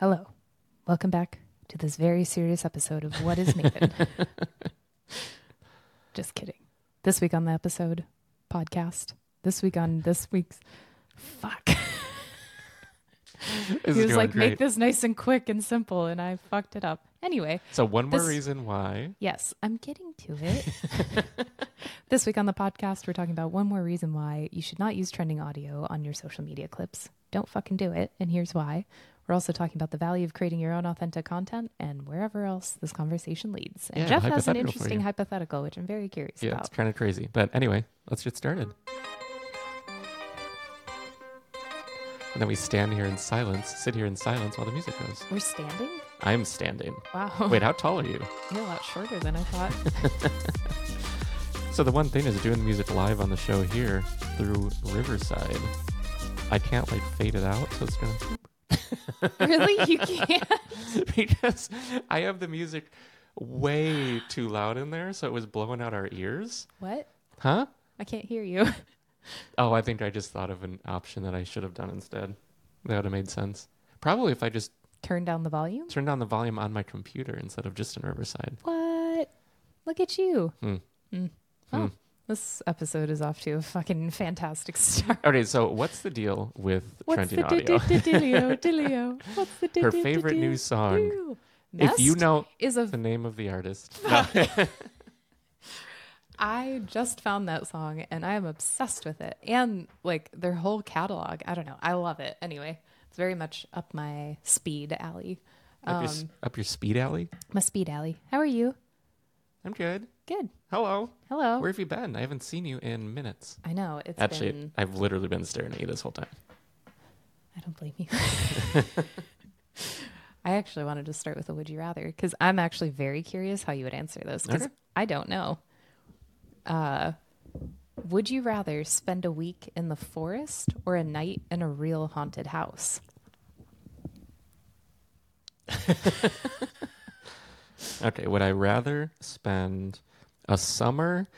Hello. Welcome back to this very serious episode of What is Naked. Just kidding. This week on the episode podcast. This week on this week's fuck. He was like, great. make this nice and quick and simple, and I fucked it up. Anyway, So one more this- reason why. yes, I'm getting to it. this week on the podcast, we're talking about one more reason why you should not use trending audio on your social media clips. Don't fucking do it. And here's why. We're also talking about the value of creating your own authentic content and wherever else this conversation leads. And Yeah, Jeff has an interesting hypothetical, which I'm very curious Yeah, about. it's kind of crazy. But anyway, let's get started. And then we stand here in silence, sit here in silence while the music goes. We're standing? I'm standing. Wow. Wait, how tall are you? You're a lot shorter than I thought. So the one thing is doing the music live on the show here through Riverside. I can't like fade it out, so it's gonna really? You can't? because I have the music way too loud in there, so it was blowing out our ears. What? Huh? I can't hear you. Oh, I think I just thought of an option that I should have done instead. That would have made sense. Probably if I just Turn down the volume? turned down the volume on my computer instead of just in Riverside. What? Look at you. Hmm. Mm. Oh, Hmm. This episode is off to a fucking fantastic start. Okay, so what's the deal with What's trending the audio? dilio dilio? What's the Her favorite new song. If you know is a the name of the artist, no. I just found that song and I am obsessed with it. And like their whole catalog. I don't know. I love it. Anyway, it's very much up my speed alley. up, your, s- Um, up your speed alley. my speed alley. How are you? I'm good. Good. Hello. Hello. Where have you been? I haven't seen you in minutes. I know. It's Actually, been I've literally been staring at you this whole time. I don't blame you. I actually wanted to start with a would you rather because I'm actually very curious how you would answer this because Okay. I don't know. Uh, would you rather spend a week in the forest or a night in a real haunted house? Okay, would I rather spend a summer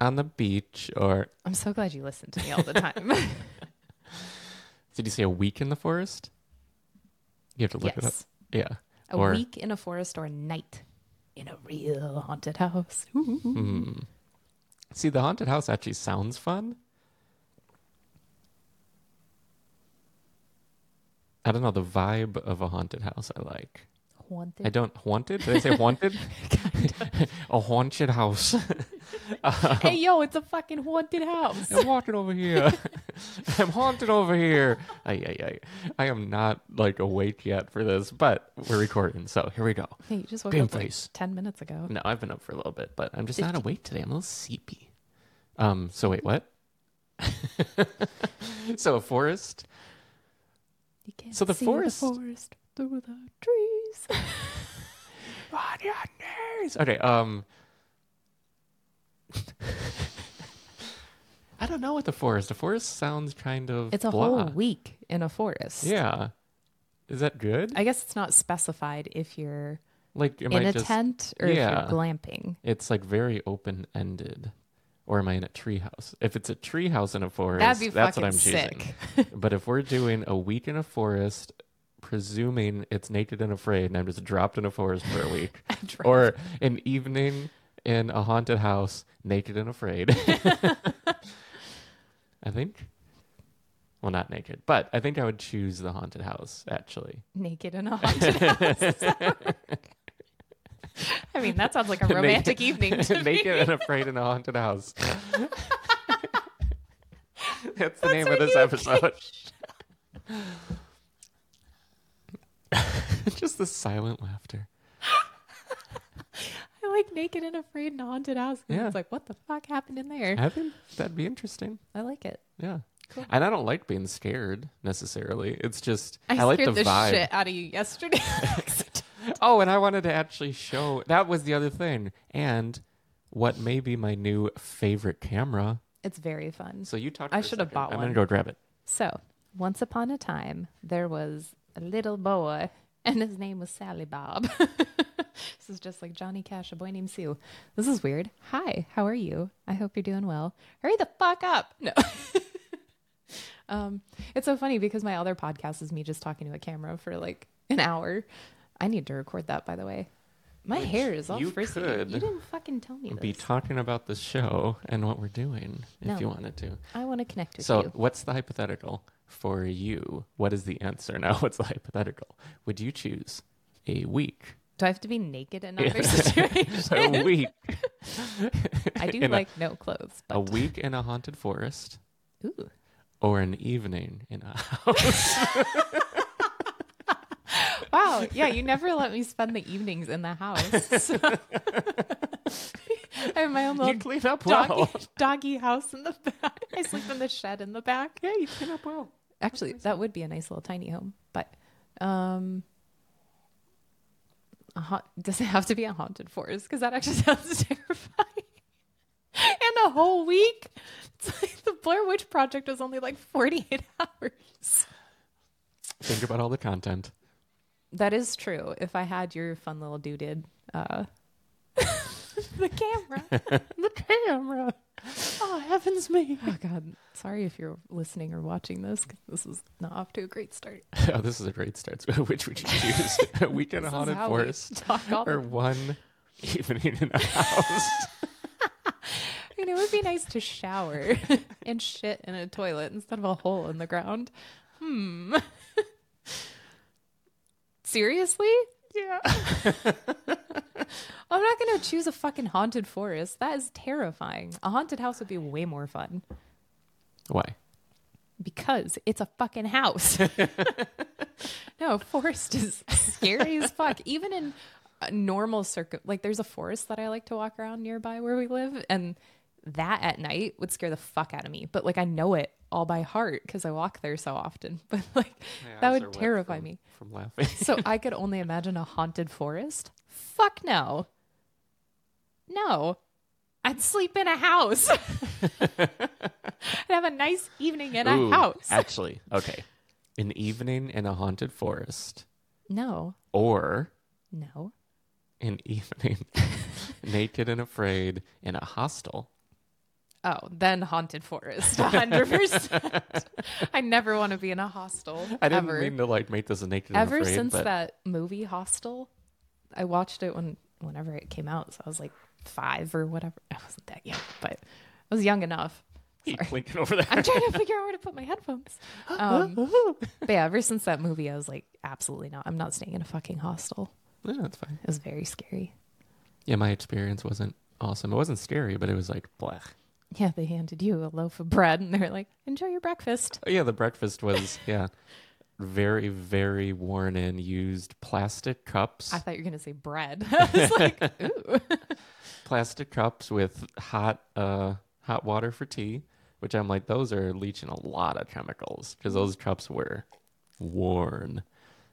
on the beach or I'm so glad you listen to me all the time. did you say a week in the forest? You have to look it up. Yeah. A or week in a forest or a night in a real haunted house. Hmm. See, the haunted house actually sounds fun. I don't know the vibe of a haunted house. I like. Haunted. I don't haunted. Did I say haunted? a haunted house. hey, yo, it's a fucking haunted house. I'm walking over here. I'm haunted over here. I, I, I, I am not like awake yet for this, but we're recording, so here we go. Hey, you just woke Game up like 10 minutes ago. No, I've been up for a little bit, but I'm just Did not you- awake today. I'm a little sleepy. Um. So wait, what? so a forest. You can't So the see forest- the forest through the trees. On your nerves. Okay. Um. I don't know what the forest. The forest sounds kind of. It's a blah. whole week in a forest. Yeah. Is that good? I guess it's not specified if you're Like, am in a just? tent or Yeah. if you're glamping. It's like very open ended. Or am I in a treehouse? If it's a treehouse in a forest, that's what I'm choosing. sick. but if we're doing a week in a forest, presuming it's naked and afraid, and I'm just dropped in a forest for a week, or an evening in a haunted house, naked and afraid. I think. Well, not naked, but I think I would choose the haunted house. Actually, Naked in a haunted house. I mean, that sounds like a romantic evening to naked me. and afraid in a haunted house. That's the name of this episode. Just the silent laughter. I like naked and afraid in a haunted house. 'cause Yeah. It's like, what the fuck happened in there? I think that'd be interesting. I like it. Yeah. Cool. And I don't like being scared necessarily. It's just I, I, like scared the the, vibe. shit out of you yesterday. Oh, and I wanted to actually show that was the other thing. And what may be my new favorite camera. it's very fun. So you talked. I should have bought I'm one. gonna go grab it. So, once upon a time, there was a little boy, and his name was Sally Bob. this is just like Johnny Cash, a boy named Sue. This is weird. Hi, how are you? I hope you're doing well. Hurry the fuck up. No. um, it's so funny because my other podcast is me just talking to a camera for like an hour. I need to record that, by the way. My Which hair is all you frizzy. could You didn't fucking tell me Be talking about the show and what we're doing if No. you wanted to. I want to connect with So, you. So, what's the hypothetical for you? What is the answer now? it's the hypothetical? Would you choose a week? Do I have to be naked in Yeah. every situation? a week. I do in a- like no clothes. But... a week in a haunted forest ooh. or an evening in a house? Wow. Yeah, you never let me spend the evenings in the house. So- I have my own you little clean up well. doggy, doggy house in the back. I sleep in the shed in the back. Yeah, you clean up well. Actually, that would be a nice little tiny home. But um, a ha- does it have to be a haunted forest? Because that actually sounds terrifying. and a whole week. It's like the Blair Witch Project was only like 48 hours. Think about all the content. That is true. If I had your fun little duded, uh, the camera. the camera. Oh, heavens me. Oh God, sorry if you're listening or watching this. 'cause this is not off to a great start. Oh, this is a great start. Which would you choose? a week in a This haunted forest talk all the or one evening in a house? I mean, it would be nice to shower and shit in a toilet instead of a hole in the ground. Hmm. Seriously? yeah. I'm not going to choose a fucking haunted forest. That is terrifying. A haunted house would be way more fun Why? because it's a fucking house. no, forest is scary as fuck. Even in a normal circuit, like there's a forest that I like to walk around nearby where we live, and that at night would scare the fuck out of me. But like I know it all by heart because I walk there so often. But like that would terrify me. From laughing. So I could only imagine a haunted forest. Fuck no. No. I'd sleep in a house. I'd have a nice evening in Ooh, a house. Actually, okay. An evening in a haunted forest no. or No. an evening naked and afraid in a hostel. Oh, then haunted forest. 100%. I never want to be in a hostel. I didn't ever. mean to like make this a naked ever and afraid, since but that movie Hostel, I watched it when whenever it came out. So I was like five or whatever. I wasn't that young, but I was young enough. blinking over there. I'm trying to figure out where to put my headphones. Um, but yeah, ever since that movie, I was like, absolutely not. I'm not staying in a fucking hostel. yeah, that's fine. It was very scary. Yeah, my experience wasn't awesome. It wasn't scary, but it was like blah. Yeah, they handed you a loaf of bread and they're like, enjoy your breakfast. Oh, yeah, the breakfast was yeah, very very worn in, used plastic cups, I thought you were going to say bread. I was like, ooh. plastic cups with hot uh hot water for tea, which I'm like those are leaching a lot of chemicals because those cups were worn.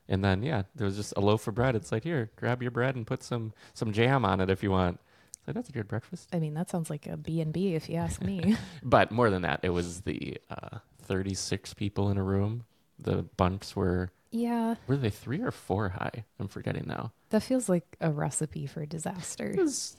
And then yeah, there was just a loaf of bread. It's like here, grab your bread and put some some jam on it if you want. It's like that's a good breakfast. I mean, that sounds like a B&B if you ask me. But more than that, it was the uh, 36 people in a room. The bunks were yeah, were they three or four high? I'm forgetting now. that feels like a recipe for disaster. It was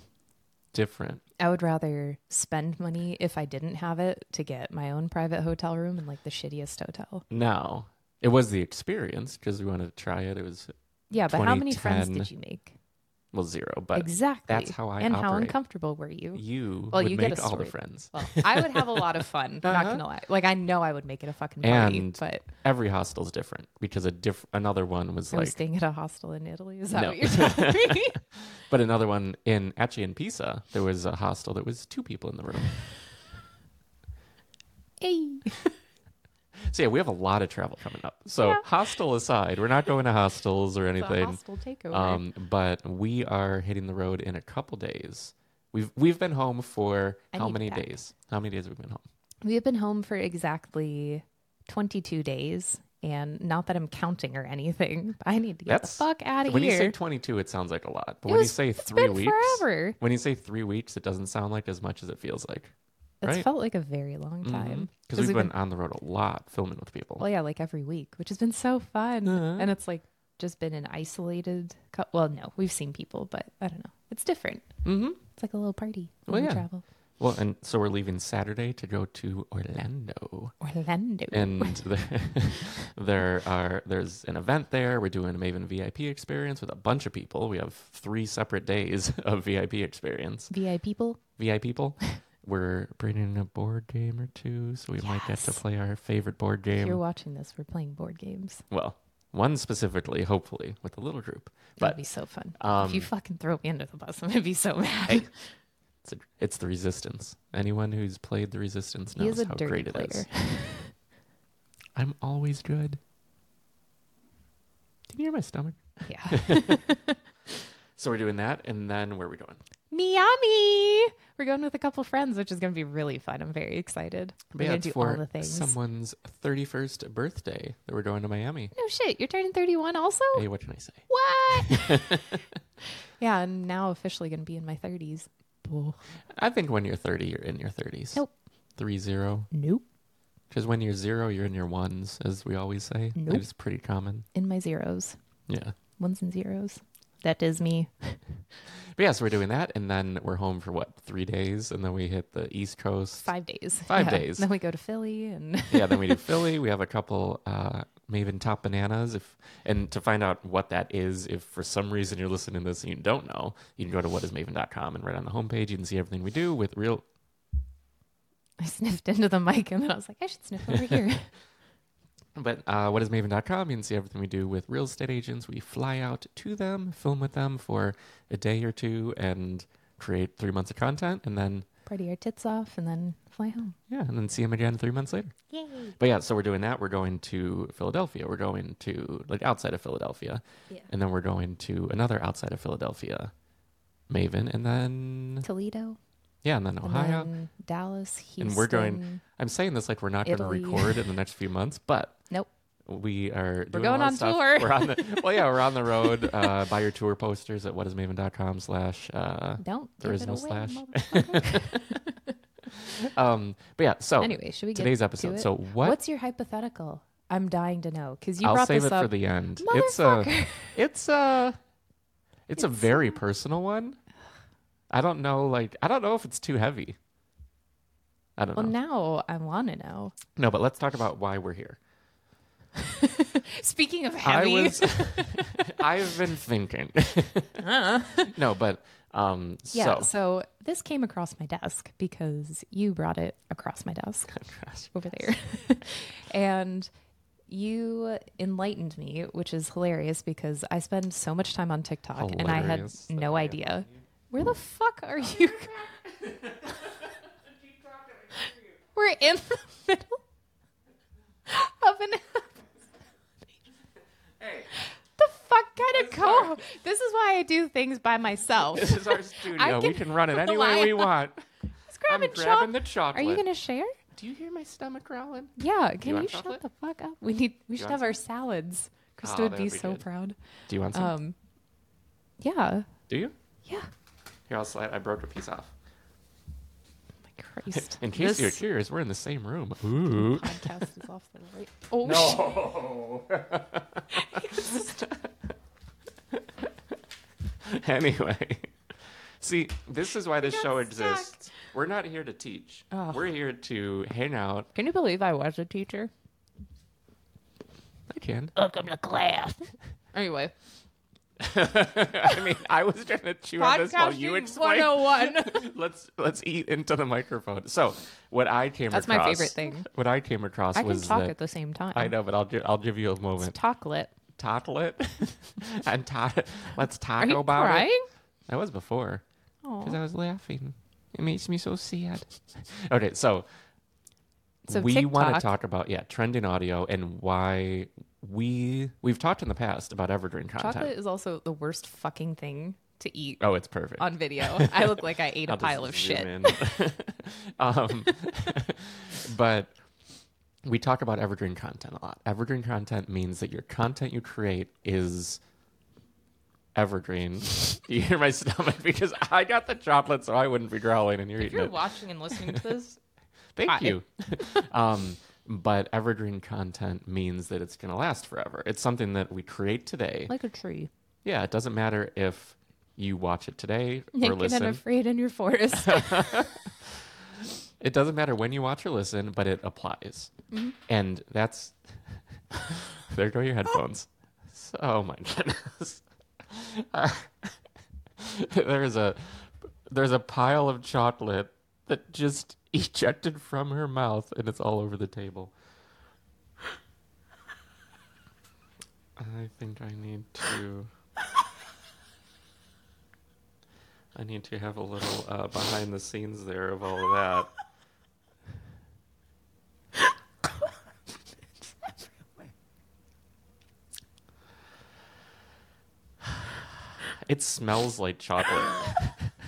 different. I would rather spend money if I didn't have it to get my own private hotel room in like the shittiest hotel. No, it was the experience because we wanted to try it. It was Yeah, but how many friends did you make? Well zero, but exactly. that's how I and how uncomfortable were you? you Well, would you get a all the friends. Well, I would have a lot of fun. Not Uh-huh. gonna lie. Like I know I would make it a fucking party, And but Every hostel's different because a diff- another one was I was like, staying at a hostel in Italy. Is that No. what you're telling me? but another one in actually in Pisa there was a hostel that was two people in the room. hey. So yeah, we have a lot of travel coming up. So Yeah. hostel aside, we're not going to hostels or anything. hostel takeover. Um, but we are hitting the road in a couple days. We've we've been home for I how many days? How many days have we been home? we have been home for exactly 22 days, and not that I'm counting or anything. I need to get That's- the fuck out of When here. When you say twenty two, it sounds like a lot. But It when was- you say it's three been weeks, forever. when you say three weeks, it doesn't sound like as much as it feels like. It's right? felt like a very long time Because we've been on the road a lot, filming with people. well, yeah, like every week, which has been so fun. Uh-huh. And it's like just been an isolated. Co- well, no, we've seen people, but I don't know. It's different. mm-hmm. It's like a little party when Well, we yeah. travel. Well, and so we're leaving Saturday to go to Orlando. Orlando. and there, there are there's an event there. We're doing a Maven VIP experience with a bunch of people. We have three separate days of VIP experience. VIP people. VIP people. We're bringing a board game or two, so we might get to play our favorite board game. If you're watching this, we're playing board games. Well, one specifically, hopefully, with a little group. That'd be so fun. um, if you fucking throw me under the bus, I'm gonna be so mad. Hey, it's, a, it's the Resistance. Anyone who's played the Resistance knows how great it player. is. I'm always good. Can you hear my stomach? Yeah. So we're doing that, and then where are we going? Miami. We're going with a couple friends, which is gonna be really fun. I'm very excited. But We're yeah, gonna it's do for all the things. someone's 31st birthday that we're going to Miami. No shit, you're turning 31 also? Hey, what can I say? What? yeah, I'm now officially gonna be in my 30s. I think when you're 30, you're in your 30s. Nope. Three zero. Nope. Because when you're zero, you're in your ones, as we always say. Nope. It's pretty common. In my zeros. Yeah. Ones and zeros. That is me. But yeah, so we're doing that, and then we're home for what, three days? And then we hit the East Coast. Five days. Five Yeah. days. Then we go to Philly and yeah, then we do Philly. We have a couple uh, Maven Top Bananas. If And to find out what that is, if for some reason you're listening to this and you don't know, you can go to whatismaven.com and right on the homepage, you can see everything we do with real. I sniffed into the mic and then I was like, I should sniff over here. But uh, whatismaven.com, you can see everything we do with real estate agents. We fly out to them, film with them for a day or two, and create three months of content, and then Party our tits off and then fly home. yeah, and then see them again three months later. Yay. But yeah, so we're doing that. We're going to Philadelphia. We're going to like outside of Philadelphia, Yeah. and then we're going to another outside of Philadelphia, Maven, and then Toledo. Yeah, and then and Ohio. then Dallas, Houston. And we're going- I'm saying this like we're not going to record in the next few months, but Nope. we are. Doing going a on stuff. tour. We're on the well, yeah, we're on the road. Uh, buy your tour posters at whatismaven.com slash. Uh, Don't. there is no away, slash. um, but yeah, so anyway, should we get today's to episode. So what? What's your hypothetical? I'm dying to know because you I'll brought save this it up. for the end. It's a. It's a it's, a very uh, personal one. I don't know like I don't know if it's too heavy. I don't know. well, know. now I want to know. No, but let's talk about why we're here. Speaking of heavy, I was I've been thinking. uh. no, but um yeah. so So. this came across my desk because you brought it across my desk over there, and you enlightened me, which is hilarious because I spend so much time on TikTok and I had Hilarious. no idea. Where the fuck are you? We're in the middle of an. Hey, The fuck kind of This is our- co? This is why I do things by myself. this is our studio. we can run it any way we want. Let's I'm grab grabbing choc- the chocolate. Are you gonna share? Do you hear my stomach growling? Yeah. Can you, want shut chocolate? the fuck up? We need. We should want have our salads. Krista Oh, would that be would be so good. proud. Do you want some? Um. Yeah. Do you? Yeah. Here, I'll slide. I broke a piece off. My Christ. In case This you're curious, we're in the same room. Ooh. podcast is off the right. Oh No. anyway, see, this is why this got show stuck. exists. We're not here to teach. Oh. We're here to hang out. Can you believe I was a teacher? I can. Welcome to class. Anyway, I mean, I was trying to chew on this while you podcasting explain. 101. let's let's eat into the microphone. So, what I came That's across. my favorite thing. What I came across I can was talk that at the same time. I know, but I'll gi- I'll give you a It's moment. talklet. Totlet and tot. Let's talk Are you about it. crying? I was before. because I was laughing. It makes me so sad. Okay, so, So we want to TikTok- talk about yeah trending audio and why we we've talked in the past about evergreen content. Chocolate is also the worst fucking thing to eat Oh, it's perfect. on video. I look like I ate a pile of shit. um, but we talk about evergreen content a lot. Evergreen content means that your content you create is evergreen. you hear my stomach because I got the chocolate, so I wouldn't be growling, and you're If eating you're it. watching and listening to this, Thank Hi. you. um, but evergreen content means that it's going to last forever. It's something that we create today. like a tree, yeah, it doesn't matter if you watch it today or naked listen. and afraid in your forest. It doesn't matter when you watch or listen, but it applies. Mm-hmm. And that's there go your headphones. So, oh my goodness. there's a there's a pile of chocolate that just ejected from her mouth and it's all over the table. I think I need to I need to have a little uh, behind the scenes there of all of that. It smells like chocolate.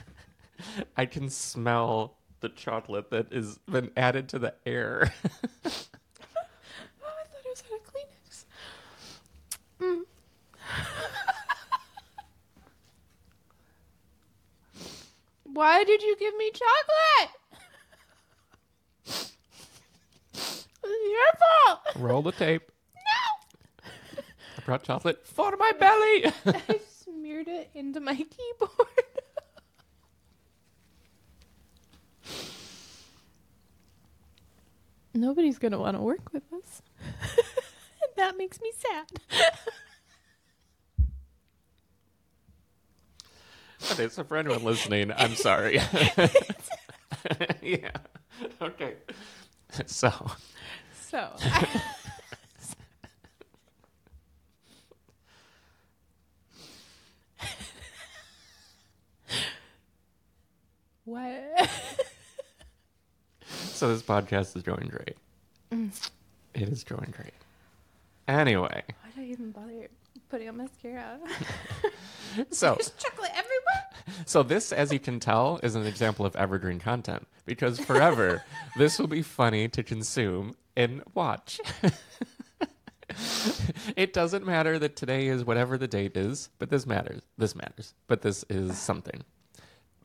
I can smell the chocolate that has been added to the air. Oh, I thought it was out of Kleenex. Mm. Why did you give me chocolate? It's your fault. Roll the tape. No. I brought chocolate for my belly. I smeared it into my keyboard. Nobody's going to want to work with us. that makes me sad. okay, so for anyone listening, I'm sorry. yeah. Okay. So, So, what? So this podcast is going great. Mm. It is going great. Anyway, Why did I even bother putting on mascara? so There's chocolate everywhere. So this, as you can tell, is an example of evergreen content because forever this will be funny to consume and watch. it doesn't matter that today is whatever the date is, but this matters. This matters. But this is something.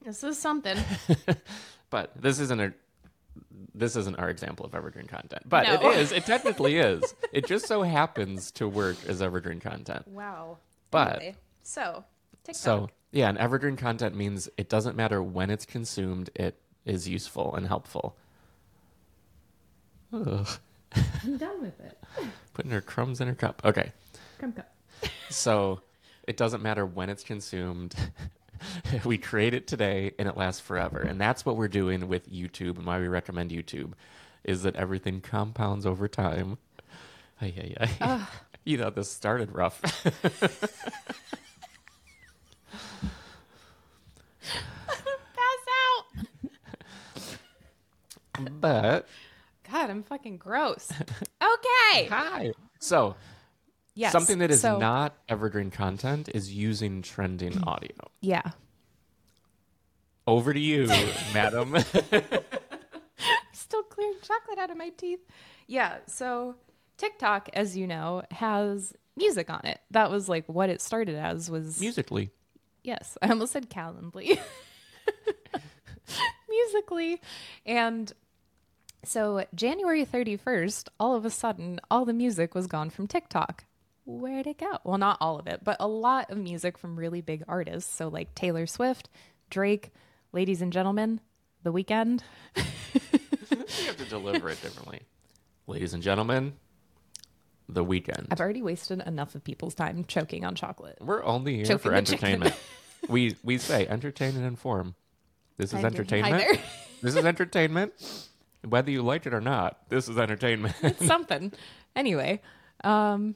This is something. But this isn't a this isn't our example of evergreen content. But No. it is. It technically is. It just so happens to work as evergreen content. Wow. But- Anyway, so TikTok. So, yeah, and evergreen content means it doesn't matter when it's consumed, it is useful and helpful. Ugh, I'm done with it. putting her crumbs in her cup. Okay. Come, come. So, it doesn't matter when it's consumed. we create it today and it lasts forever. And that's what we're doing with YouTube and why we recommend YouTube is that everything compounds over time. Ay, ay, ay. You know, this started rough. Pass out. but, God, I'm fucking gross. Okay. hi. So, Yes. Something that is so- not evergreen content is using trending mm. audio. Yeah. Over to you, madam. Still clearing chocolate out of my teeth. Yeah. So TikTok, as you know, has music on it. That was like what it started as was Musical.ly. Yes, I almost said Calendly. Musical.ly. And so January 31st, all of a sudden, all the music was gone from TikTok. Where'd it go? Well, not all of it, but a lot of music from really big artists. So, like Taylor Swift, Drake, ladies and gentlemen, The Weeknd. You have to deliver it differently. Ladies and gentlemen, the weekend. I've already wasted enough of people's time choking on chocolate. We're only here Choking for entertainment. we we say entertain and inform. This is entertainment. this is entertainment. Whether you like it or not, this is entertainment. something. Anyway, um,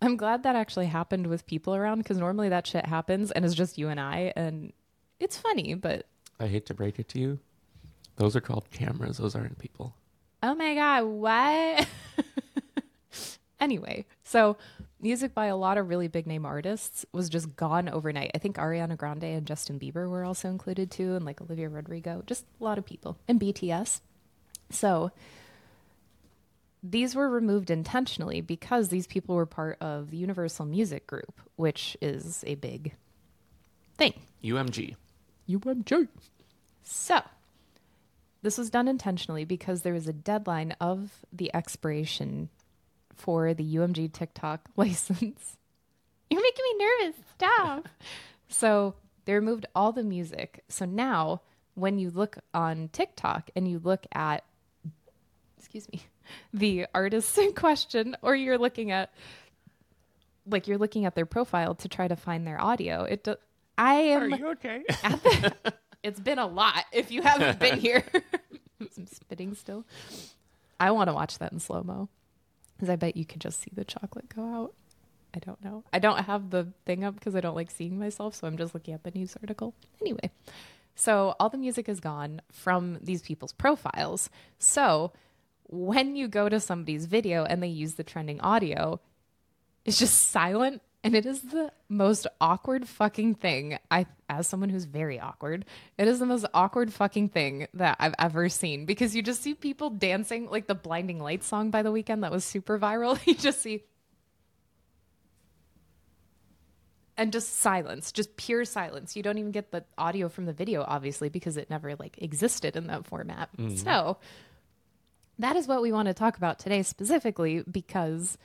I'm glad that actually happened with people around because normally that shit happens and it's just you and I, and it's funny, but I hate to break it to you. Those are called cameras. Those aren't people. oh my god, what? anyway, so music by a lot of really big name artists was just gone overnight. I think Ariana Grande and Justin Bieber were also included too, and like Olivia Rodrigo, just a lot of people, and BTS. So these were removed intentionally because these people were part of the Universal Music Group, which is a big thing. UMG. UMG. So, this was done intentionally because there was a deadline of the expiration for the UMG TikTok license. You're making me nervous. Stop. so, they removed all the music. So now, when you look on TikTok and you look at, excuse me, the artists in question, or you're looking at, like you're looking at their profile to try to find their audio. It. Do, I am. Are you okay? the, it's been a lot. If you haven't been here, I'm spitting still. I want to watch that in slow mo because I bet you could just see the chocolate go out. I don't know. I don't have the thing up because I don't like seeing myself, so I'm just looking at the news article. Anyway, so all the music is gone from these people's profiles. So when you go to somebody's video and they use the trending audio, it's just silent and it is the most awkward fucking thing. I, as someone who's very awkward, it is the most awkward fucking thing that I've ever seen because you just see people dancing like the Blinding Lights song by the Weeknd that was super viral. You just see, and just silence, just pure silence. You don't even get the audio from the video, obviously, because it never like existed in that format. Mm-hmm. So that is what we want to talk about today specifically because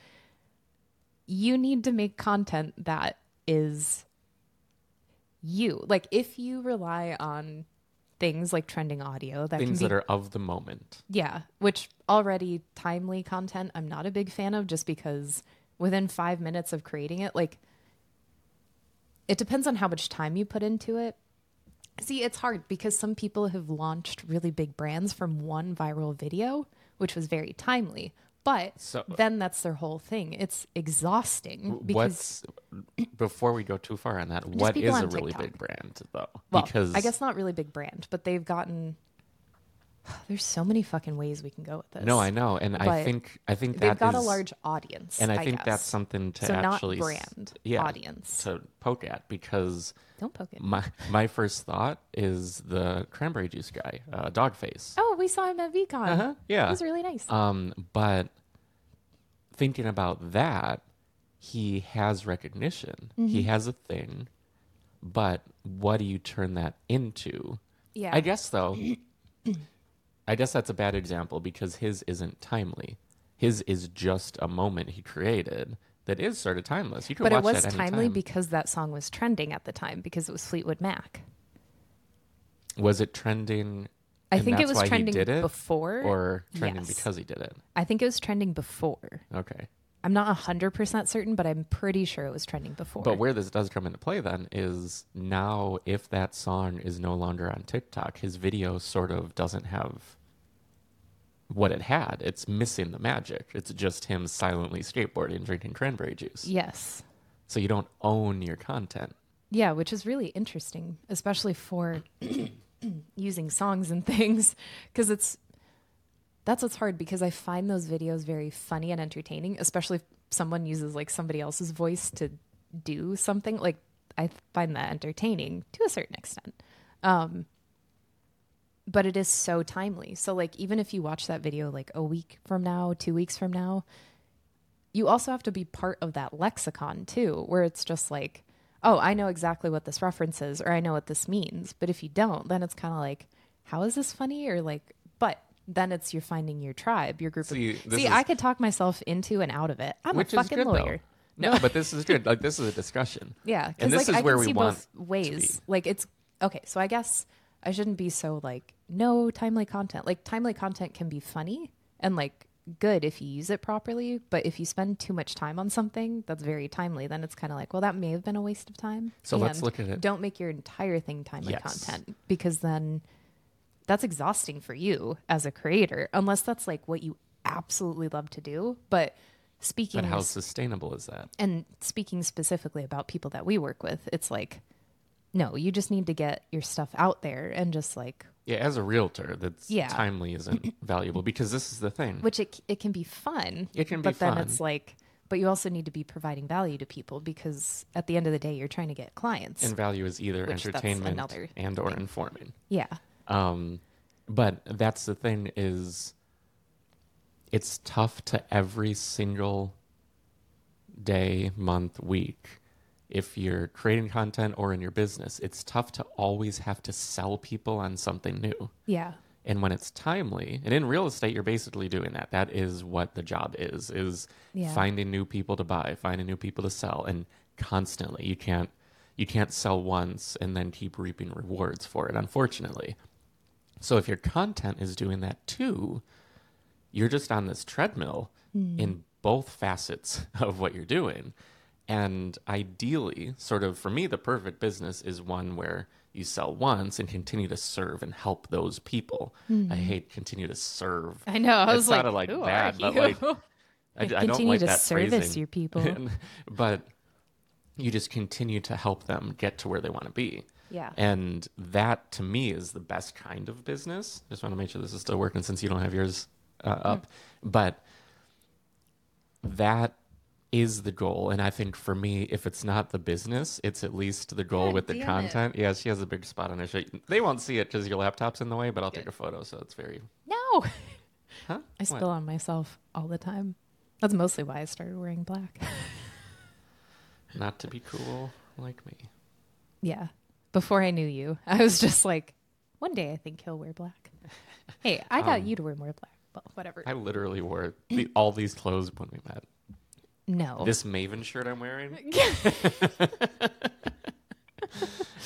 you need to make content that is you. Like if you rely on things like trending audio that Things be that are of the moment. yeah, which already timely content I'm not a big fan of just because within 5 minutes of creating it like it depends on how much time you put into it. See, it's hard because some people have launched really big brands from one viral video, which was very timely. But So- uh, then that's their whole thing. It's exhausting because What's before we go too far on that? What is a really TikTok. big brand though? well, because I guess not really big brand, but they've gotten there's so many fucking ways we can go with this. no, I know, and I think I think they've got a large audience, and I, think guess. that's something to so actually not brand yeah, audience. to poke at because Don't poke it. my my first thought is the cranberry juice guy, uh, Doggface. Oh, we saw him at VidCon. Uh-huh, yeah. He was really nice. Um, but thinking about that, he has recognition. Mm-hmm. He has a thing, but what do you turn that into? yeah. I guess though, I guess that's a bad example because his isn't timely. His is just a moment he created that is sort of timeless. You can but it was timely because that song was trending at the time because it was Fleetwood Mac. was it trending? I think it was trending did it, before. or trending Yes. because he did it. I think it was trending before. Okay. I'm not 100% certain, but I'm pretty sure it was trending before. But where this does come into play then is now if that song is no longer on TikTok, his video sort of doesn't have what it had. It's missing the magic. It's just him silently skateboarding, drinking cranberry juice. yes. So you don't own your content. Yeah, which is really interesting, especially for using songs and things, because it's that's what's hard because I find those videos very funny and entertaining, especially if someone uses like somebody else's voice to do something. Like I find that entertaining to a certain extent. Um, but it is so timely. So like even if you watch that video like a week from now, two weeks from now, you also have to be part of that lexicon too, where it's just like, oh, I know exactly what this reference is, or I know what this means. But if you don't, then it's kind of like, how is this funny? Or like, but then it's you're finding your tribe, your group See, of. See, is- I could talk myself into and out of it. I'm a fucking good lawyer. though. No, but this is good. Like this is a discussion. Yeah, And this like is I where we want ways. be. Like it's okay. So I guess I shouldn't be so like no timely content. Like timely content can be funny and like good if you use it properly, but if you spend too much time on something that's very timely, then it's kind of like, well, that may have been a waste of time. So let's look at it. Don't make your entire thing timely Yes. content because then that's exhausting for you as a creator, unless that's like what you absolutely love to do. But speaking But how sustainable is that? and speaking specifically about people that we work with, it's like, no, you just need to get your stuff out there and just like, Yeah, as a realtor, that's Yeah. timely isn't valuable because this is the thing. which it it can be fun. It can be but then it's like, but you also need to be providing value to people because at the end of the day, you're trying to get clients. and value is either entertainment and or thing. informing. yeah, Um, but that's the thing is, it's tough to every single day, month, week. If you're creating content or in your business, it's tough to always have to sell people on something new. yeah, And when it's timely, and in real estate, you're basically doing that. That is what the job is: is Yeah. finding new people to buy, finding new people to sell, and constantly. You can't you can't sell once and then keep reaping rewards for it. Unfortunately, So if your content is doing that too, you're just on this treadmill hmm. in both facets of what you're doing. And ideally, sort of for me, the perfect business is one where you sell once and continue to serve and help those people. I hate continue to serve. I know. I was like, sounded like Who bad, but you? like I, I don't continue like to that service phrasing. your people. but you just continue to help them get to where they want to be. Yeah. And that to me is the best kind of business. Just want to make sure this is still working since you don't have yours uh, up. But that is the goal. And I think for me, if it's not the business, it's at least the goal God with the damn it. content. Yeah, she has a big spot on her shirt. They won't see it because your laptop's in the way, but I'll take a photo. So it's very, no. huh? I What? spill on myself all the time. That's mostly why I started wearing black. Not to be cool like me. yeah. Before I knew you, I was just like, one day I think he'll wear black. Hey, I got Um, you to wear more black. Well, whatever. I literally wore the, all these clothes when we met. No. This Maven shirt I'm wearing.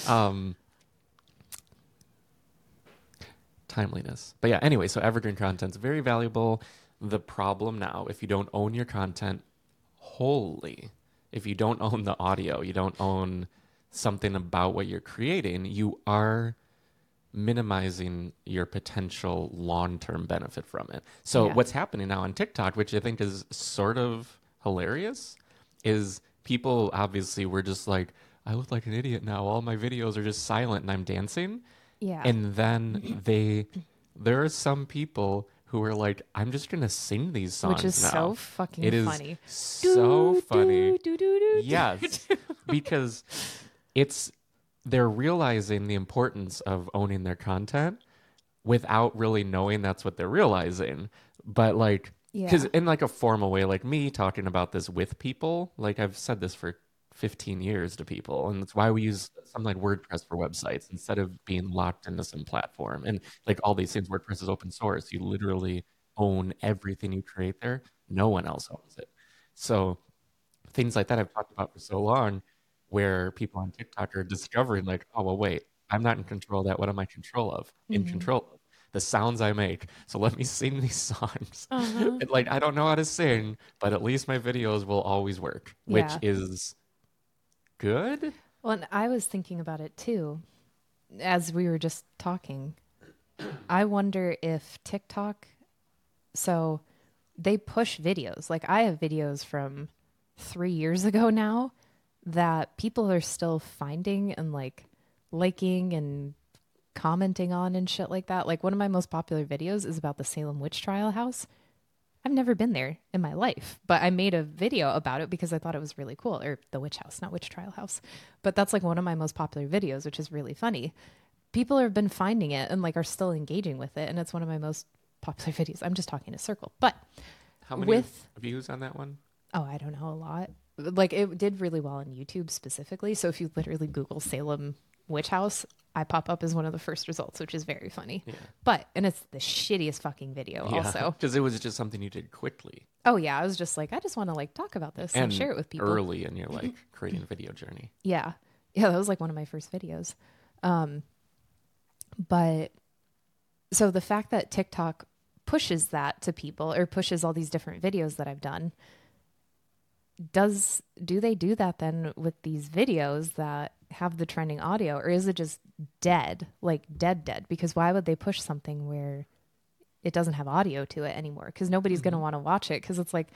um, timeliness. But yeah, anyway, so evergreen content's very valuable. The problem now, if you don't own your content wholly, if you don't own the audio, you don't own something about what you're creating, you are minimizing your potential long-term benefit from it. So Yeah. what's happening now on TikTok, which I think is sort of hilarious, is people obviously were just like, I look like an idiot now. All my videos are just silent and I'm dancing. yeah. And then they there are some people who are like, I'm just gonna sing these songs. Which is now." so fucking It funny. It is so Do, funny. do, do, Yes, because it's they're realizing the importance of owning their content without really knowing that's what they're realizing. But like, because Yeah. in like a formal way, like me talking about this with people, like I've said this for 15 years to people, and that's why we use something like WordPress for websites instead of being locked into some platform. And like all these things, WordPress is open source. You literally own everything you create there. No one else owns it. So things like that I've talked about for so long, where people on TikTok are discovering like, oh well, wait, I'm not in control of that. What am I in control of? In mm-hmm. control of the sounds I make. So let me sing these songs. Uh-huh. Like I don't know how to sing, but at least my videos will always work, which Yeah. is good. Well, and I was thinking about it too as we were just talking. I wonder if TikTok, so they push videos. Like I have videos from three years ago now that people are still finding and like liking and commenting on and shit like that. Like one of my most popular videos is about the Salem witch trial house. I've never been there in my life, but I made a video about it because I thought it was really cool. Or the witch house, not witch trial house. But that's like one of my most popular videos, which is really funny. People have been finding it and like are still engaging with it. And it's one of my most popular videos. I'm just talking in a circle. But How many With- views on that one? oh, I don't know, a lot. Like it did really well on YouTube specifically. So if you literally Google Salem witch house, I pop up as one of the first results, which is very funny. Yeah. But, and it's the shittiest fucking video also. because it was just something you did quickly Oh yeah, I was just like, I just want to like talk about this and, and share it with people. early in your like creating video journey. Yeah. Yeah, that was like one of my first videos. Um but so the fact that TikTok pushes that to people or pushes all these different videos that I've done does do they do that then with these videos that have the trending audio or is it just dead like dead dead because why would they push something where it doesn't have audio to it anymore because nobody's going to want to watch it because it's like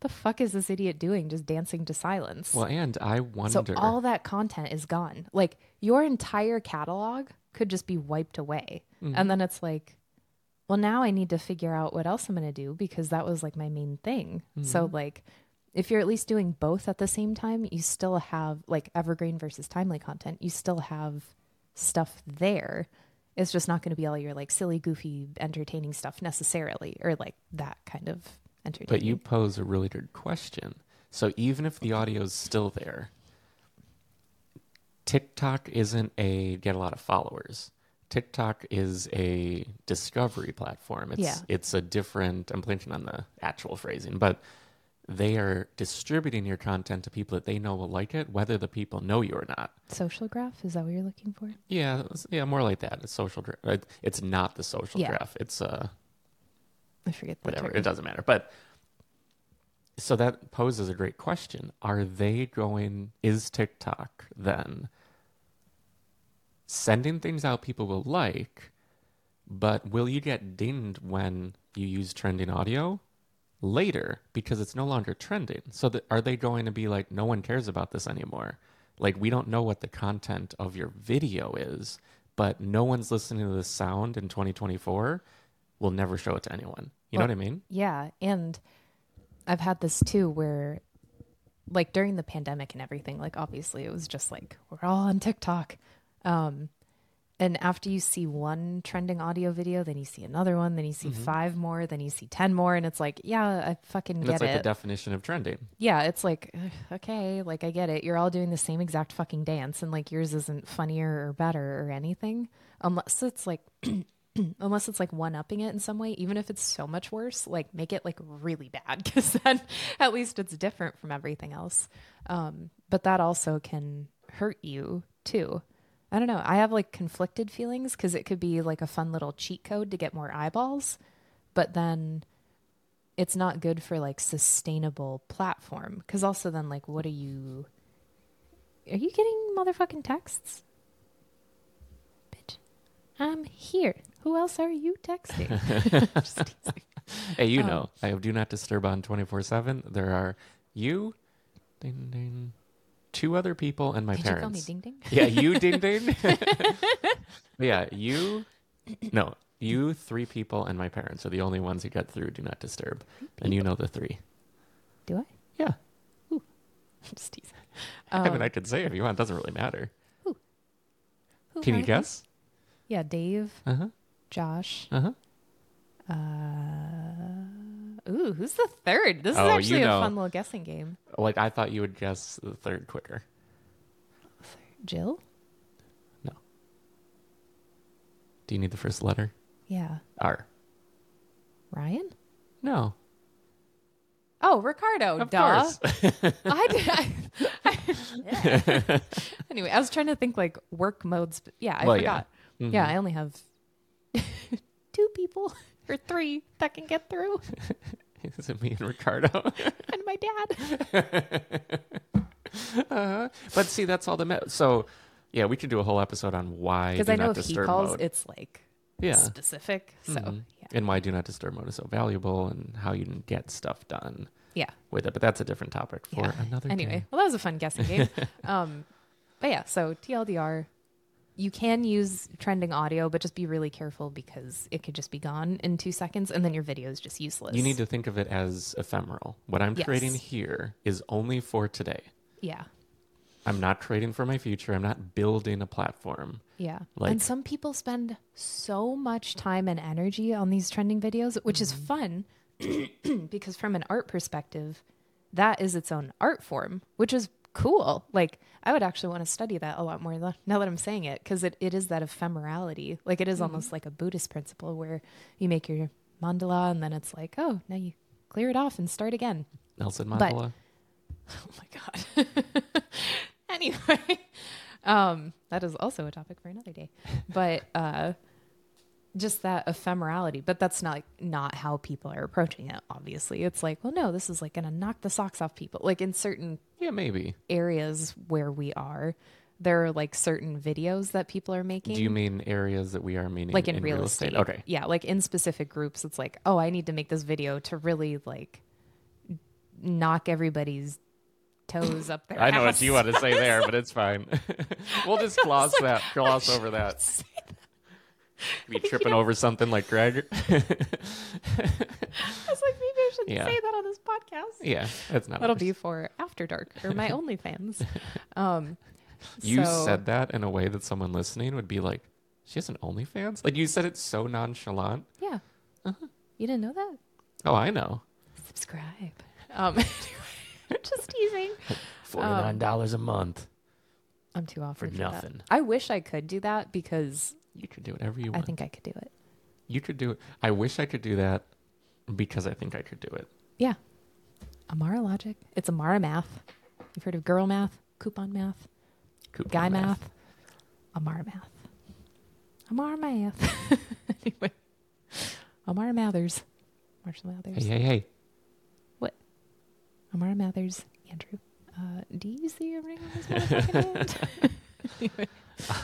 the fuck is this idiot doing just dancing to silence Well, and I wonder. so all that content is gone. Like your entire catalog could just be wiped away. Mm-hmm. And then it's like, well, now I need to figure out what else I'm going to do because that was like my main thing. So Mm-hmm. like if you're at least doing both at the same time, you still have like evergreen versus timely content. You still have stuff there. It's just not going to be all your like silly, goofy, entertaining stuff necessarily, or like that kind of entertaining. But you pose a really good question. So even if the audio is still there, TikTok isn't a get a lot of followers. TikTok is a discovery platform. It's Yeah. it's a different I'm blanking on the actual phrasing, but they are distributing your content to people that they know will like it, whether the people know you or not. Social graph is that what you're looking for? Yeah, yeah, more like that. It's social. Gra- uh, it's not the social Yeah. graph. It's uh, I forget the whatever. term. It doesn't matter. But so that poses a great question: Are they going? Is TikTok then sending things out people will like, but will you get dinged when you use trending audio? Later because it's no longer trending. So that, are they going to be like, no one cares about this anymore? Like we don't know what the content of your video is, but no one's listening to this sound in 2024. We'll never show it to anyone. You know what I mean? Yeah, and I've had this too where like during the pandemic and everything, like obviously it was just like we're all on TikTok. Um and after you see one trending audio video, then you see another one, then you see five more, then you see 10 more and it's like, yeah, I fucking And get that's like it. the definition of trending. yeah, it's like okay, like I get it. You're all doing the same exact fucking dance and like yours isn't funnier or better or anything unless it's like unless it's like one upping it in some way, even if it's so much worse, like make it like really bad because then at least it's different from everything else. Um, but that also can hurt you too. I don't know. I have like conflicted feelings because it could be like a fun little cheat code to get more eyeballs, but then it's not good for like sustainable platform because also then like what are you are you getting motherfucking texts bitch i'm here who else are you texting Just. Hey, you Um, know, I have Do Not Disturb on 24 7. There are you, ding, ding, two other people, and my did parents. you ding ding Yeah, you ding ding. yeah, you. No, you three people and my parents are the only ones who got through Do Not Disturb, and you know the three. do i Yeah, just teasing I mean Um, I could say if you want. It doesn't really matter. who Can you guess? yeah dave Uh huh. josh Uh huh. Ooh who's the third this Oh, is you actually know. a fun little guessing game Like I thought you would guess the third quicker. jill No. Do you need the first letter? yeah R. ryan No. oh ricardo Of duh course. I, did, I, I- anyway, I was trying to think like work modes. But yeah, I Well, yeah. forgot. Mhm. Yeah, I only have two people or three that can get through, Is it me and Ricardo? and my dad. uh, but see, that's all the ma- so. Yeah, we could do a whole episode on why Because I know if he calls, mode. it's like yeah. specific. So Mhm. yeah, and why do not disturb mode is so valuable and how you can get stuff done yeah, with it but that's a different topic for yeah. another Anyway, day. well, that was a fun guessing game. um, but yeah, so TLDR. You can use trending audio, but just be really careful because it could just be gone in two seconds, and then your video is just useless. you need to think of it as ephemeral what i'm Yes. creating here is only for today yeah, i'm not creating for my future i'm not building a platform Yeah. Like- and some people spend so much time and energy on these trending videos, which is Mm-hmm. fun because from an art perspective, that is its own art form, which is cool. Like I would actually want to study that a lot more now that I'm saying it because it, it is that ephemerality. Like it is Mm-hmm. almost like a Buddhist principle where you make your mandala and then it's like, oh, now you clear it off and start again. nelson But- Oh my god. anyway, um, that is also a topic for another day. But uh, just that ephemerality. But that's not not how people are approaching it. Obviously, it's like, well, no, this is like gonna knock the socks off people. Like in certain yeah maybe areas where we are, there are like certain videos that people are making. do you mean areas that we are meaning like in, real, estate. okay Yeah, like in specific groups, it's like, oh, I need to make this video to really like knock everybody's toes up their i know what you want to say there but it's fine we'll just gloss that gloss over that be tripping over something like greg I was like, maybe I shouldn't Yeah. say that on this podcast. yeah it's not That'll ours. be for After Dark or my OnlyFans. Um, You so- said that in a way that someone listening would be like, "She has an OnlyFans." Like you said it so nonchalant. yeah. Uh-huh. You didn't know that? Oh, I know. Subscribe. Um, anyway, just teasing. Forty nine dollars a month. I'm too off For that. nothing. I wish I could do that because You could do whatever you want. I think I could do it. you could do it. I wish I could do that because I think I could do it. Yeah. Amara Logic. It's Amara Math. You've heard of girl math, coupon math, Coupon guy math. Amara Math. Amara Math. anyway, Amara Mathers. Marshall Mathers. Hey, hey, hey. What? Amara Mathers. Andrew. Uh, do you see a ring on his motherfucking hand? anyway,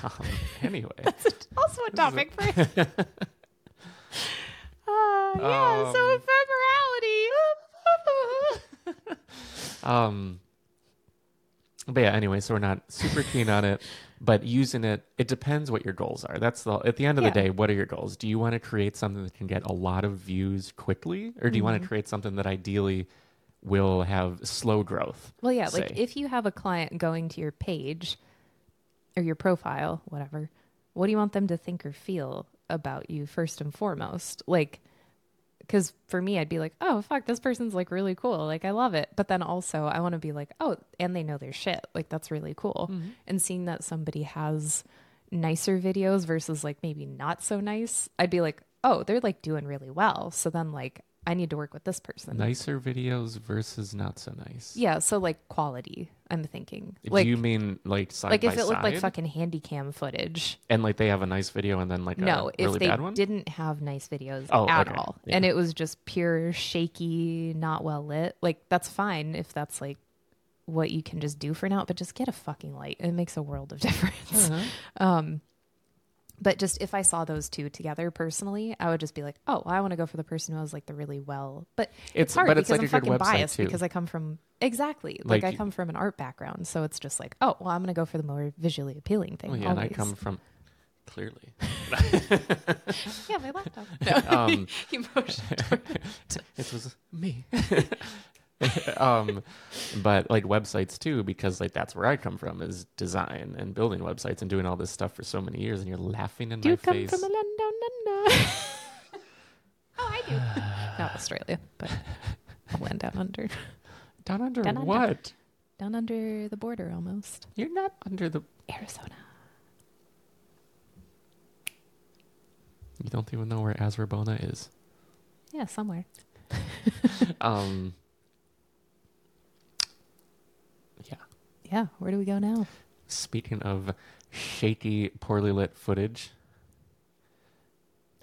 Um, anyway. also a topic for. uh, yeah, so Um, ephemerality. Um, but yeah, anyway, so we're not super keen on it, but using it, it depends what your goals are. That's the at the end of Yeah. the day, what are your goals? Do you want to create something that can get a lot of views quickly, or do you want to create something that ideally will have slow growth? Well, yeah, like if you have a client going to your page or your profile, whatever, what do you want them to think or feel about you first and foremost? Like, because for me, I'd be like, oh, fuck, this person's like really cool. Like, I love it. But then also, I want to be like, oh, and they know their shit. Like, that's really cool. Mm-hmm. And seeing that somebody has nicer videos versus like maybe not so nice, I'd be like, oh, they're like doing really well. So then, like, I need to work with this person. Nicer videos versus not so nice. Yeah, so like quality, I'm thinking. Like do you mean like side like if it looked like fucking handy cam footage. and like they have a nice video and then like No, a really if they bad one? didn't have nice videos Oh, at okay. all. Yeah. And it was just pure shaky, not well lit. Like that's fine if that's like what you can just do for now, but just get a fucking light. It makes a world of difference. Uh-huh. Um but just if I saw those two together personally, I would just be like, "Oh, well, I want to go for the person who has like the really well." But it's, It's- hard but it's because like I'm a fucking biased too. because I come from exactly like, Like- I come from an art background, so it's just like, "Oh, well, I'm going to go for the more visually appealing thing." Well, yeah, and I come from clearly. Yeah, my laptop. um, he motioned it was me. um, but like websites too, because like that's where I come from is design and building websites and doing all this stuff for so many years, and you're laughing in Do my you come face. from a land down under? oh, I do. Not Australia, but a land down under. Down under Down under. what? Down under the border almost. You're not under the. Arizona. You don't even know where Azrabona is. Yeah, somewhere. Um. Yeah. Where do we go now? Speaking of shaky, poorly lit footage,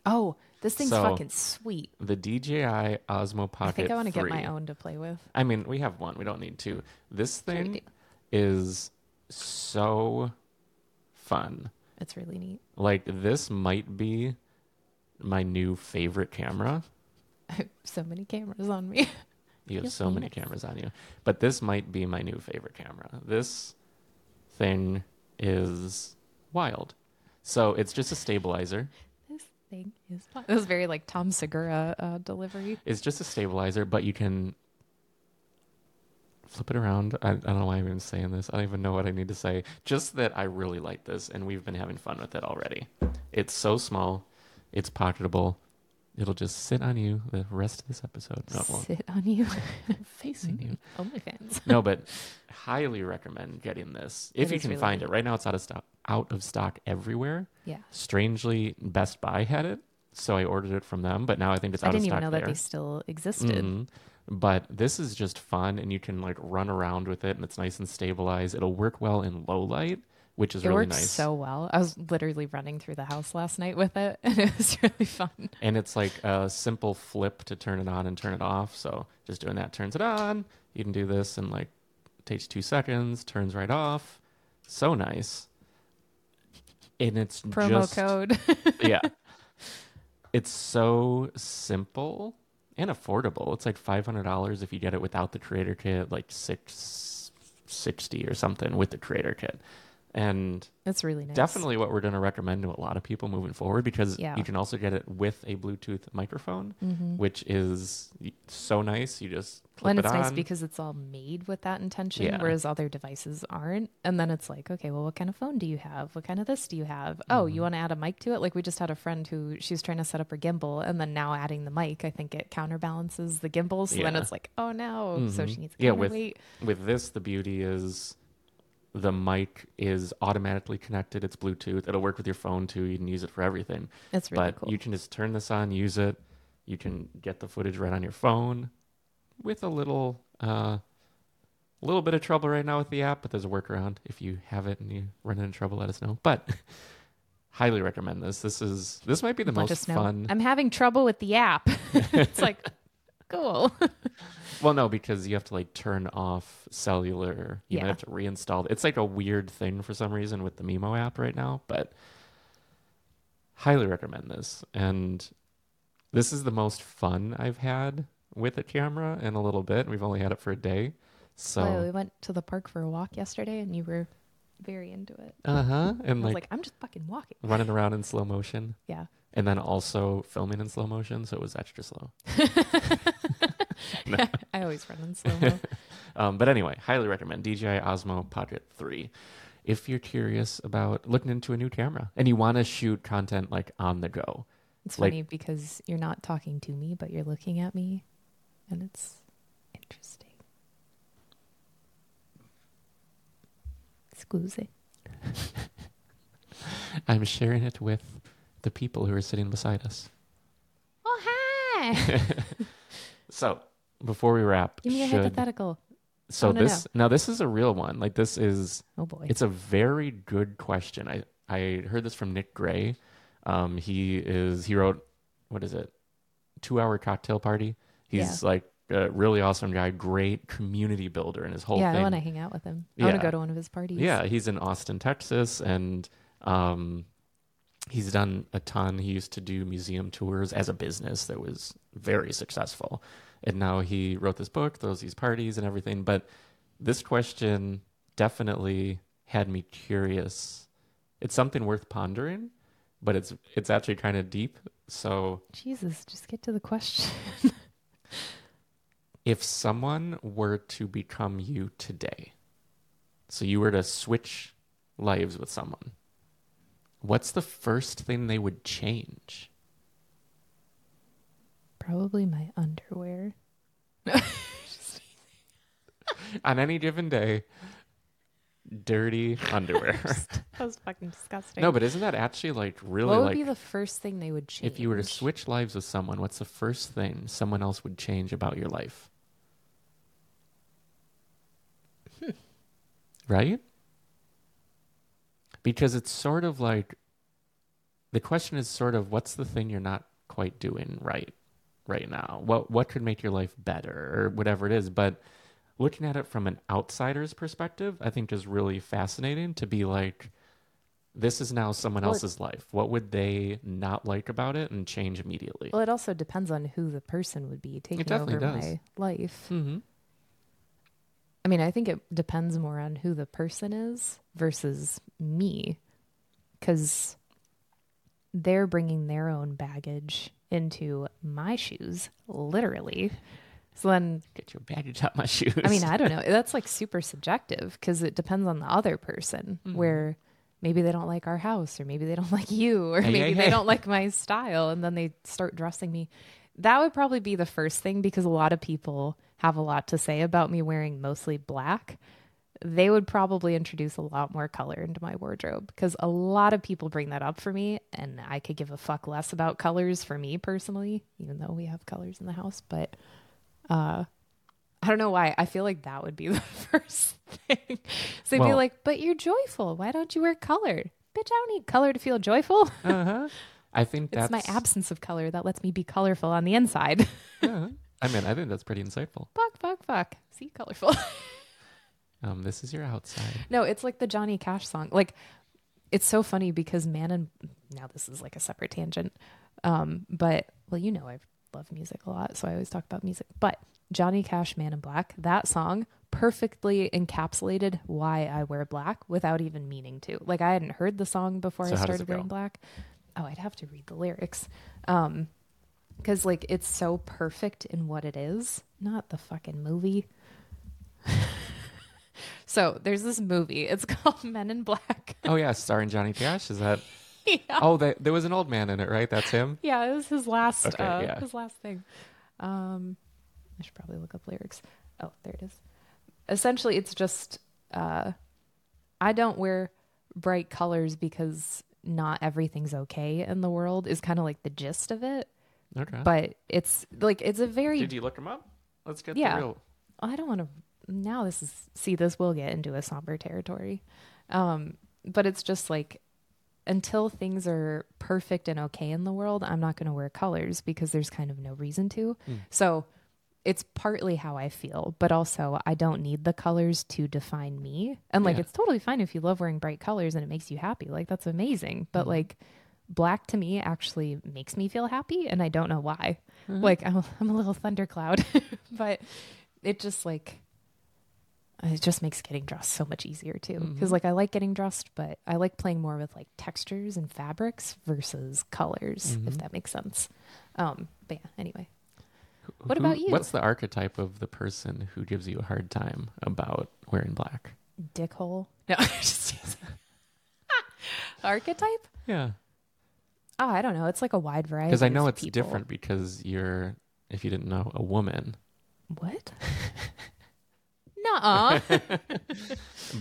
Oh, this thing's So, fucking sweet. the DJI Osmo Pocket. I think I want to get 3. my own to play with. I mean, we have one. We don't need two. This Sure we thing do. is so fun. It's really neat. Like this might be my new favorite camera. I have so many cameras on me. You have so many cameras on you, but this might be my new favorite camera. This thing is wild. So it's just a stabilizer. this thing is fun. This is very like Tom Segura uh, delivery. It's just a stabilizer, but you can flip it around. I, I don't know why I'm even saying this. I don't even know what I need to say. Just that I really like this, and we've been having fun with it already. It's so small, it's pocketable. It'll just sit on you the rest of this episode. No, it won't. Sit on you. Facing you. OnlyFans. No, but highly recommend getting this if It you is can really find it. Right now, it's out of stock. Out of stock everywhere. Yeah. Strangely, Best Buy had it, so I ordered it from them. But now I think it's out of stock. I didn't stock even know there. that they still existed. Mhm. But this is just fun, and you can like run around with it, and it's nice and stabilized. It'll work well in low light, which is It really works nice. so well. I was literally running through the house last night with it, and it was really fun. and it's like a simple flip to turn it on and turn it off. So just doing that turns it on. You can do this and like takes two seconds, turns right off. So nice. And it's Promo just, code. yeah. It's so simple and affordable. It's like five hundred dollars if you get it without the creator kit, like six sixty or something with the creator kit. And It's really nice. definitely what we're going to recommend to a lot of people moving forward because Yeah. you can also get it with a Bluetooth microphone, Mhm. which is so nice. You just clip and it it's on. nice because it's all made with that intention, Yeah. whereas other devices aren't. And then it's like, okay, well, what kind of phone do you have? What kind of this do you have? Oh, Mm-hmm. you want to add a mic to it? Like we just had a friend who she's trying to set up her gimbal, and then now adding the mic, I think it counterbalances the gimbal. So then it's like, oh no, so Mhm. she needs a Yeah, with- with this, the beauty is the mic is automatically connected. It's Bluetooth. It'll work with your phone too. You can use it for everything. It's really but cool. you can just turn this on, use it. You can get the footage right on your phone. with a little uh, a little bit of trouble right now with the app, but there's a workaround. If you have it and you run into trouble, let us know. But highly recommend this. This is this might be the Let most fun. I'm having trouble with the app. it's like, cool. Well, no, because you have to like turn off cellular. You might have to reinstall. It's like a weird thing for some reason with the Mimo app right now, but highly recommend this. And this is the most fun I've had with a camera in a little bit. We've only had it for a day. So, Well, we went to the park for a walk yesterday, and you were very into it. uh huh. And like, like, I'm just fucking walking. running around in slow motion Yeah. and then also filming in slow motion. So it was extra slow. I always run in slow mo. Um, but anyway, highly recommend DJI Osmo Pocket 3. If you're curious about looking into a new camera and you want to shoot content like on the go, It's Like- funny because you're not talking to me, but you're looking at me, and it's interesting. Excuse me. I'm sharing it with the people who are sitting beside us. Oh, hi. So before we wrap, Give me a should- hypothetical. so this now this is a real one. Like this is Oh, boy. It's a very good question. I I heard this from Nick Gray. Um, he is he wrote what is it? Two hour cocktail party. He's like a really awesome guy, great community builder, and his whole yeah, I want to hang out with him. I want to go to one of his parties. Yeah, he's in Austin, Texas, and um, he's done a ton. He used to do museum tours as a business that was very successful, and now he wrote this book, throws these parties and everything. But this question definitely had me curious. It's something worth pondering, but it's it's actually kind of deep. So Jesus, just get to the question. if someone were to become you today, so you were to switch lives with someone, what's the first thing they would change? Probably my underwear. On any given day, dirty underwear. That was fucking disgusting. no, but isn't that actually like really what would like be the first thing they would change? if you were to switch lives with someone, what's the first thing someone else would change about your life? Hmm. right? Because it's sort of like the question is sort of what's the thing you're not quite doing right right now? What what could make your life better or whatever it is, but looking at it from an outsider's perspective, I think is really fascinating to be like this is now someone Well, else's life. What would they not like about it and change immediately? Well, it also depends on who the person would be taking over does. my life. Mm-hmm. I mean, I think it depends more on who the person is versus me, because they're bringing their own baggage into my shoes, literally. So then, Get your baggage out my shoes. I mean, I don't know. That's like super subjective because it depends on the other person, mm-hmm. where maybe they don't like our house, or maybe they don't like you, or Hey, maybe hey, they hey. don't like my style, and then they start dressing me. That would probably be the first thing because a lot of people have a lot to say about me wearing mostly black. They would probably introduce a lot more color into my wardrobe because a lot of people bring that up for me, and I could give a fuck less about colors for me personally, even though we have colors in the house. But uh, I don't know why. I feel like that would be the first thing. So they'd be like, "But you're joyful. Why don't you wear color?" Bitch, I don't need color to feel joyful. uh-huh. I think It's my absence of color that lets me be colorful on the inside. Yeah. I mean, I think that's pretty insightful. fuck, fuck, fuck. See, colorful. Um, this is your outside. no, it's like the Johnny Cash song. Like, it's so funny because Man and now this is like a separate tangent. Um, but well, you know I love music a lot, so I always talk about music. But Johnny Cash, Man in Black, that song perfectly encapsulated why I wear black without even meaning to. Like I hadn't heard the song before So I started go? wearing black. Oh, I'd have to read the lyrics. Um, because like it's so perfect in what it is, not the fucking movie. So there's this movie. It's called Men in Black. Oh yeah, starring Johnny Cash. Is that? yeah. Oh, that, there was an old man in it, right? That's him. Yeah, it was his last Okay, uh, yeah. his last thing. Um I should probably look up lyrics. Oh, there it is. Essentially it's just uh I don't wear bright colors because not everything's okay in the world is kind of like the gist of it. Okay. But it's like it's a very Did you look him up? Let's get Yeah. the real. I don't want to. Now this is see this will get into a somber territory, um, but it's just like until things are perfect and okay in the world, I'm not going to wear colors because there's kind of no reason to. Hmm. So it's partly how I feel, but also I don't need the colors to define me. And like Yeah. it's totally fine if you love wearing bright colors and it makes you happy. Like that's amazing. But hmm. like black to me actually makes me feel happy and I don't know why. Mm-hmm. Like I'm, I'm a little thundercloud, but it just like it just makes getting dressed so much easier too. Because like i like getting dressed but i like playing more with like textures and fabrics versus colors if that makes sense. Um but yeah anyway. What about you? What's the archetype of the person who gives you a hard time about wearing black? dickhole. No archetype? Yeah, oh i don't know. It's like a wide variety because I know of it's people. different because you're, if you didn't know, a woman. what Nuh-uh.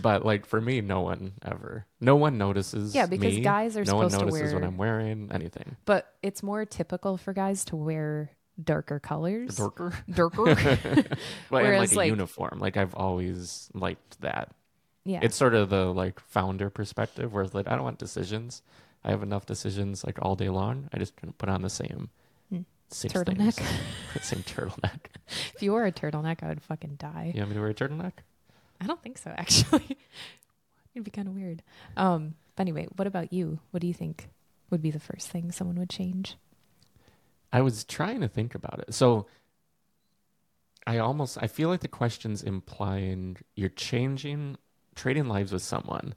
But like for me, no one ever, no one notices. Yeah, because me. guys are no one supposed to notices what I'm wearing. Anything but it's more typical for guys to wear darker colors darker. darker and Whereas, like a like- uniform. Like I've always liked that. yeah It's sort of the like founder perspective, where it's like I don't want decisions. I have enough decisions like all day long. I just put on the same Six Turtleneck. things. same turtleneck. if you wore a turtleneck i would fucking die You want me to wear a turtleneck? I don't think so, actually. It'd be kind of weird. Um, but anyway, what about you? What do you think would be the first thing someone would change? I was trying to think about it. So I almost I feel like the question's implying you're changing trading lives with someone,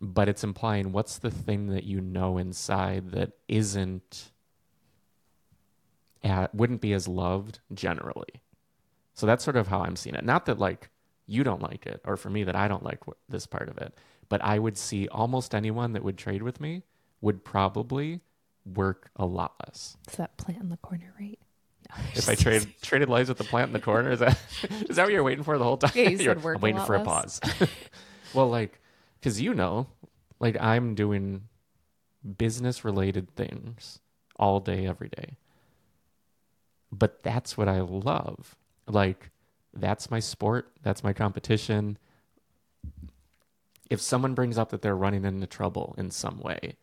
but it's implying what's the thing that you know inside that isn't at, wouldn't be as loved generally. So that's sort of how I'm seeing it. Not that like you don't like it, or for me that I don't like wh- this part of it, but I would see almost anyone that would trade with me would probably work a lot less. It's that plant in the corner, right? No, If I trade traded lives with the plant in the corner, is that is that what you're waiting for the whole time? Yeah, you You're- said work I'm a waiting lot for a less. pause. well, like, because you know, like I'm doing business related things all day, every day. But that's what I love. Like, that's my sport. That's my competition. If someone brings up that they're running into trouble in some way,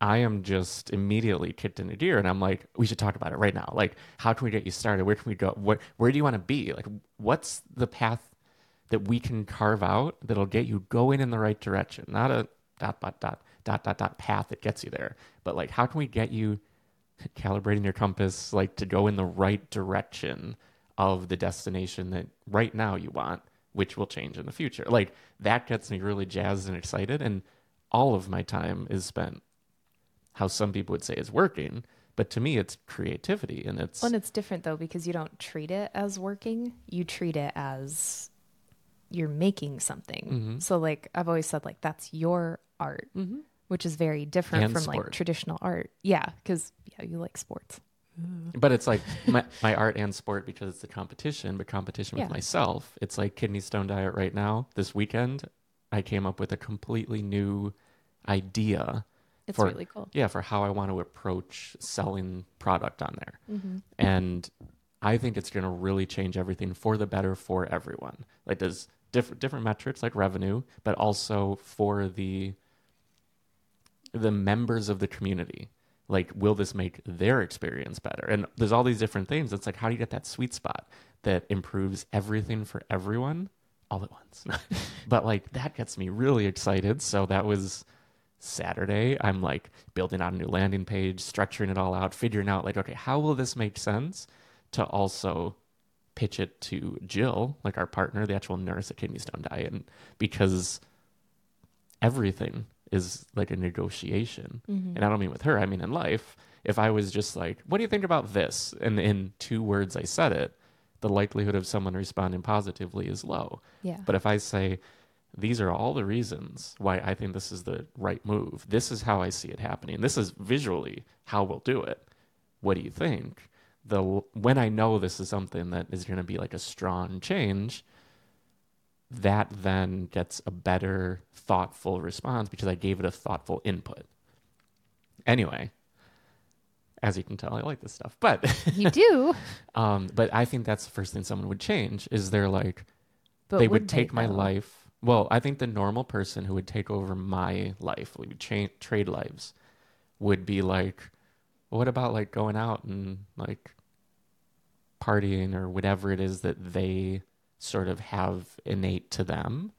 I am just immediately kicked into gear and I'm like, we should talk about it right now. Like, how can we get you started? Where can we go? What where do you want to be? Like what's the path that we can carve out that'll get you going in the right direction? Not a dot dot dot dot dot dot path that gets you there. But like how can we get you calibrating your compass like to go in the right direction of the destination that right now you want, which will change in the future. Like that gets me really jazzed and excited and all of my time is spent how some people would say is working, but to me it's creativity and it's Well, and it's different though because you don't treat it as working. You treat it as you're making something. Mm-hmm. So, like I've always said, like that's your art, which is very different And from like traditional art. Yeah, because yeah, you like sports. but it's like my, my art and sport because it's a competition, but competition with Yeah. myself. It's like kidney stone diet right now. This weekend, I came up with a completely new idea. It's for, really cool. Yeah, for how I want to approach selling product on there. Mm-hmm. And I think it's going to really change everything for the better for everyone. Like there's different different metrics like revenue, but also for the the members of the community. Like, will this make their experience better? And there's all these different things. It's like, how do you get that sweet spot that improves everything for everyone all at once? but like, that gets me really excited. So that was Saturday. I'm like building out a new landing page, structuring it all out, figuring out like, okay, how will this make sense to also pitch it to Jill, like our partner, the actual nurse at Kidney Stone Diet, because everything is like a negotiation. Mm-hmm. And I don't mean with her, I mean in life. If I was just like, what do you think about this? And in two words I said it, the likelihood of someone responding positively is low. Yeah. But if I say, these are all the reasons why I think this is the right move, this is how I see it happening, this is visually how we'll do it. What do you think? The when I know this is something that is going to be like a strong change, that then gets a better thoughtful response because I gave it a thoughtful input. Anyway, As you can tell, I like this stuff. But You do, um, but I think that's the first thing someone would change is they're like but they would take my though? life. Well, I think the normal person who would take over my life, we would cha- trade lives, would be like, what about like going out and like partying or whatever it is that they sort of have innate to them?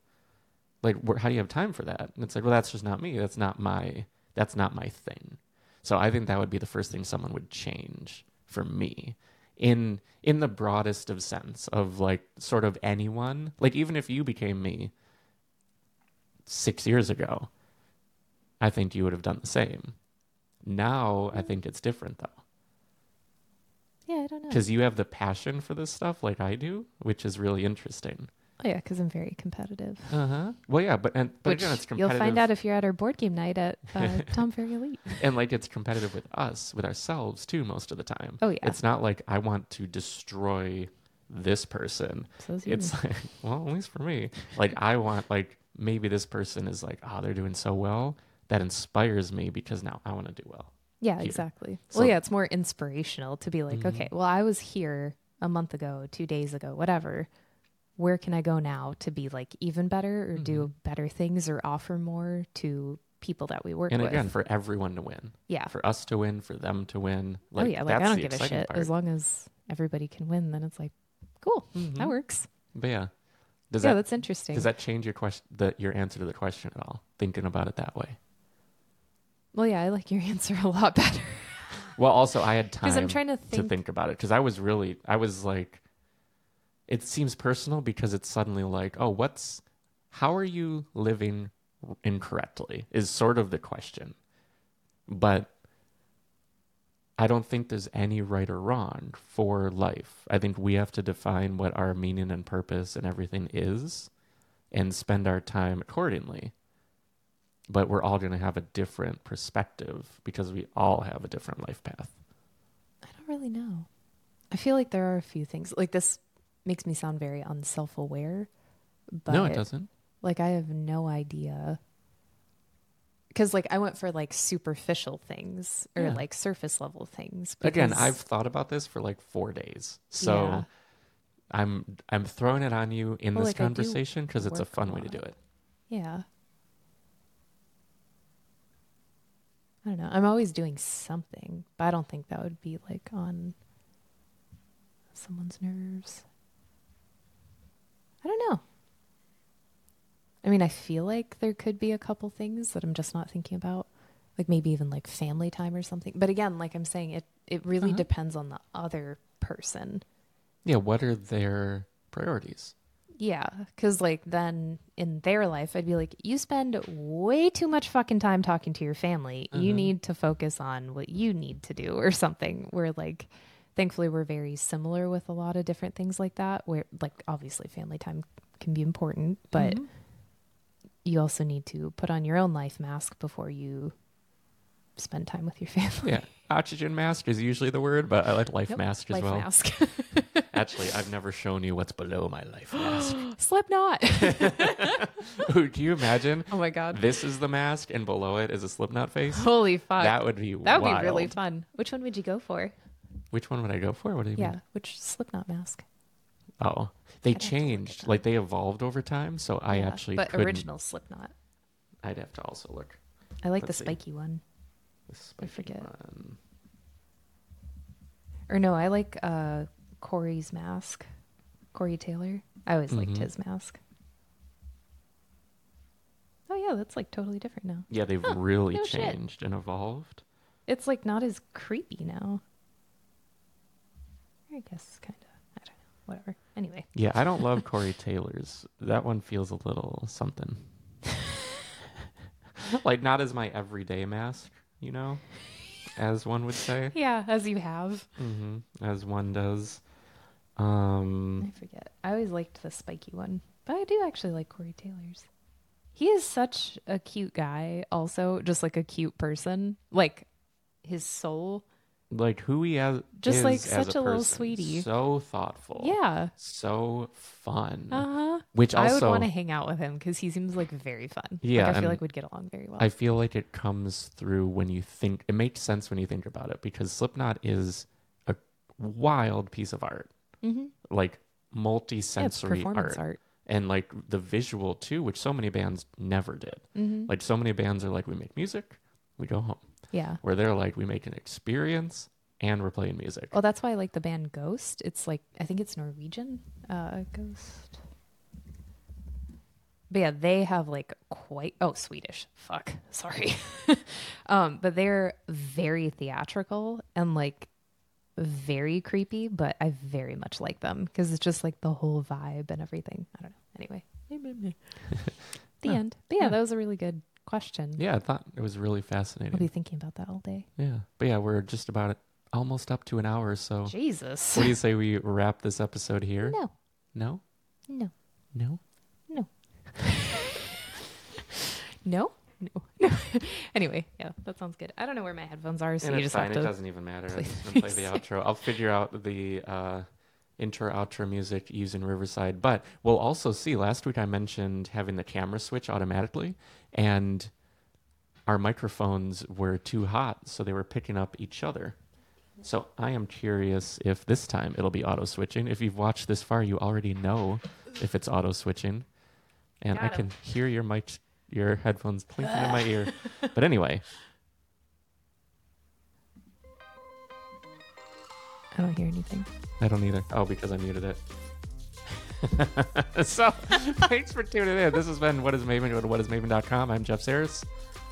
Like, wh- how do you have time for that? And it's like, well, that's just not me. That's not my. That's not my thing. So I think that would be the first thing someone would change for me in in the broadest of sense of like sort of anyone like even if you became me 6 years ago I think you would have done the same now I think it's different though Yeah, I don't know. cuz you have the passion for this stuff like I do which is really interesting Oh yeah, because I'm very competitive. uh-huh well yeah but and but Which again it's competitive. you'll find out if you're at our board game night at uh, Tom Ferry Elite. and like it's competitive with us with ourselves too most of the time Oh yeah, it's not like I want to destroy this person so is you. it's like well at least for me like i want like maybe this person is like oh they're doing so well that inspires me because now i want to do well yeah, here. exactly. So- well, yeah, it's more inspirational to be like, Mhm. okay, well, I was here a month ago, two days ago, whatever. Where can I go now to be like even better or do Mhm. better things or offer more to people that we work and with? And again for everyone to win yeah. for us to win for them to win like oh yeah, like I don't give a shit part. as long as everybody can win. Then it's like, cool, Mhm. that works. but yeah does yeah, that that's interesting. does that change your question the, your answer to the question at all thinking about it that way well, yeah, I like your answer a lot better well also i had time because I'm trying to to think. think about it because I was really I was like it seems personal because it's suddenly like oh what's how are you living incorrectly is sort of the question but I don't think there's any right or wrong for life. I think we have to define what our meaning and purpose and everything is and spend our time accordingly. But we're all going to have a different perspective because we all have a different life path. I don't really know. I feel like there are a few things like this makes me sound very unself-aware, but no, it doesn't. like I have no idea because like I went for like superficial things or Yeah. like surface level things. Again, I've thought about this for like four days, so Yeah. I'm I'm throwing it on you in Well, this like, conversation because it's a work a fun way to do it. yeah. I don't know. I'm always doing something, but I don't think that would be like on someone's nerves. I don't know. I mean, I feel like there could be a couple things that I'm just not thinking about, like maybe even like family time or something. But again, like I'm saying, it it really Uh-huh. depends on the other person. Yeah, what are their priorities? Yeah, because like then in their life, I'd be like, you spend way too much fucking time talking to your family. You Mhm. need to focus on what you need to do or something. Where like, thankfully, we're very similar with a lot of different things like that. Where like obviously family time can be important, but Mhm. you also need to put on your own life mask before you spend time with your family. yeah, oxygen mask is usually the word, but I like life Nope, mask as life well. mask. Actually, I've never shown you what's below my life mask. Slipknot. Ooh, Can you imagine? oh my god. This is the mask, and below it is a Slipknot face. Holy fuck. that would be That would be really fun. Which one would you go for? Which one would I go for? What do you Yeah, mean? Yeah, which Slipknot mask? Oh, they I'd have to look it changed. Like they evolved over time. So I Yeah, actually but couldn't. original Slipknot. I'd have to also look. I like Let's the see. spiky one. Spiky forget. one. Or no, I like uh Corey's mask. Corey Taylor. I always liked Mhm. his mask. Oh yeah, that's like totally different now. Yeah, they've really no shit. changed and evolved. It's like not as creepy now. I guess kind of. I don't know. Whatever. Anyway, Yeah, I don't love Corey Taylor's. That one feels a little something. like not as my everyday mask, you know, as one would say. yeah, as you have. hmm As one does. Um, I forget. I always liked the spiky one, but I do actually like Corey Taylor's. He is such a cute guy, also, just like a cute person. Like his soul like who he has Just, is like, such a little sweetie. So thoughtful. Yeah. So fun. Uh huh. Which I would want to hang out with him because he seems like very fun. Yeah, Like, I feel like we'd get along very well. I feel like it comes through when you think it makes sense when you think about it because Slipknot is a wild piece of art. mm-hmm. Like multi-sensory performance art. art. and like the visual too, which so many bands never did. Mm-hmm. Like so many bands are like we make music, we go home. Yeah. Where they're like we make an experience and we're playing music. Well, that's why I like the band Ghost. It's like I think it's Norwegian. Uh, Ghost. But yeah, they have like quite oh Swedish. Fuck, sorry. um, but they're very theatrical and like very creepy. But I very much like them because it's just like the whole vibe and everything. I don't know. Anyway, the Huh. end. But yeah, Yeah. that was a really good question. Yeah, I thought it was really fascinating. I'll be thinking about that all day. Yeah. But yeah, we're just about almost up to an hour. So Jesus. what do you say we wrap this episode here? No, No? no. No? No. no? No. No. anyway, yeah, that sounds good. I don't know where my headphones are, so and you it's just fine. have It doesn't even matter. I'm play the outro. I'll figure out the uh, intro outro music using Riverside. But we'll also see. Last week I mentioned having the camera switch automatically, and our microphones were too hot, so they were picking up each other. So I am curious if this time it'll be auto switching. If you've watched this far, you already know if it's auto switching, and I Got 'em. can hear your mic, your headphones clinking in my ear. But anyway, I don't hear anything. I don't either. Oh, because I muted it. so, thanks for tuning in. This has been What is Maven. Go to whatismaven.com. I'm Jeff Saris.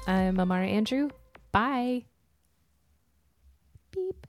I'm Amara Andrew. Bye. Beep.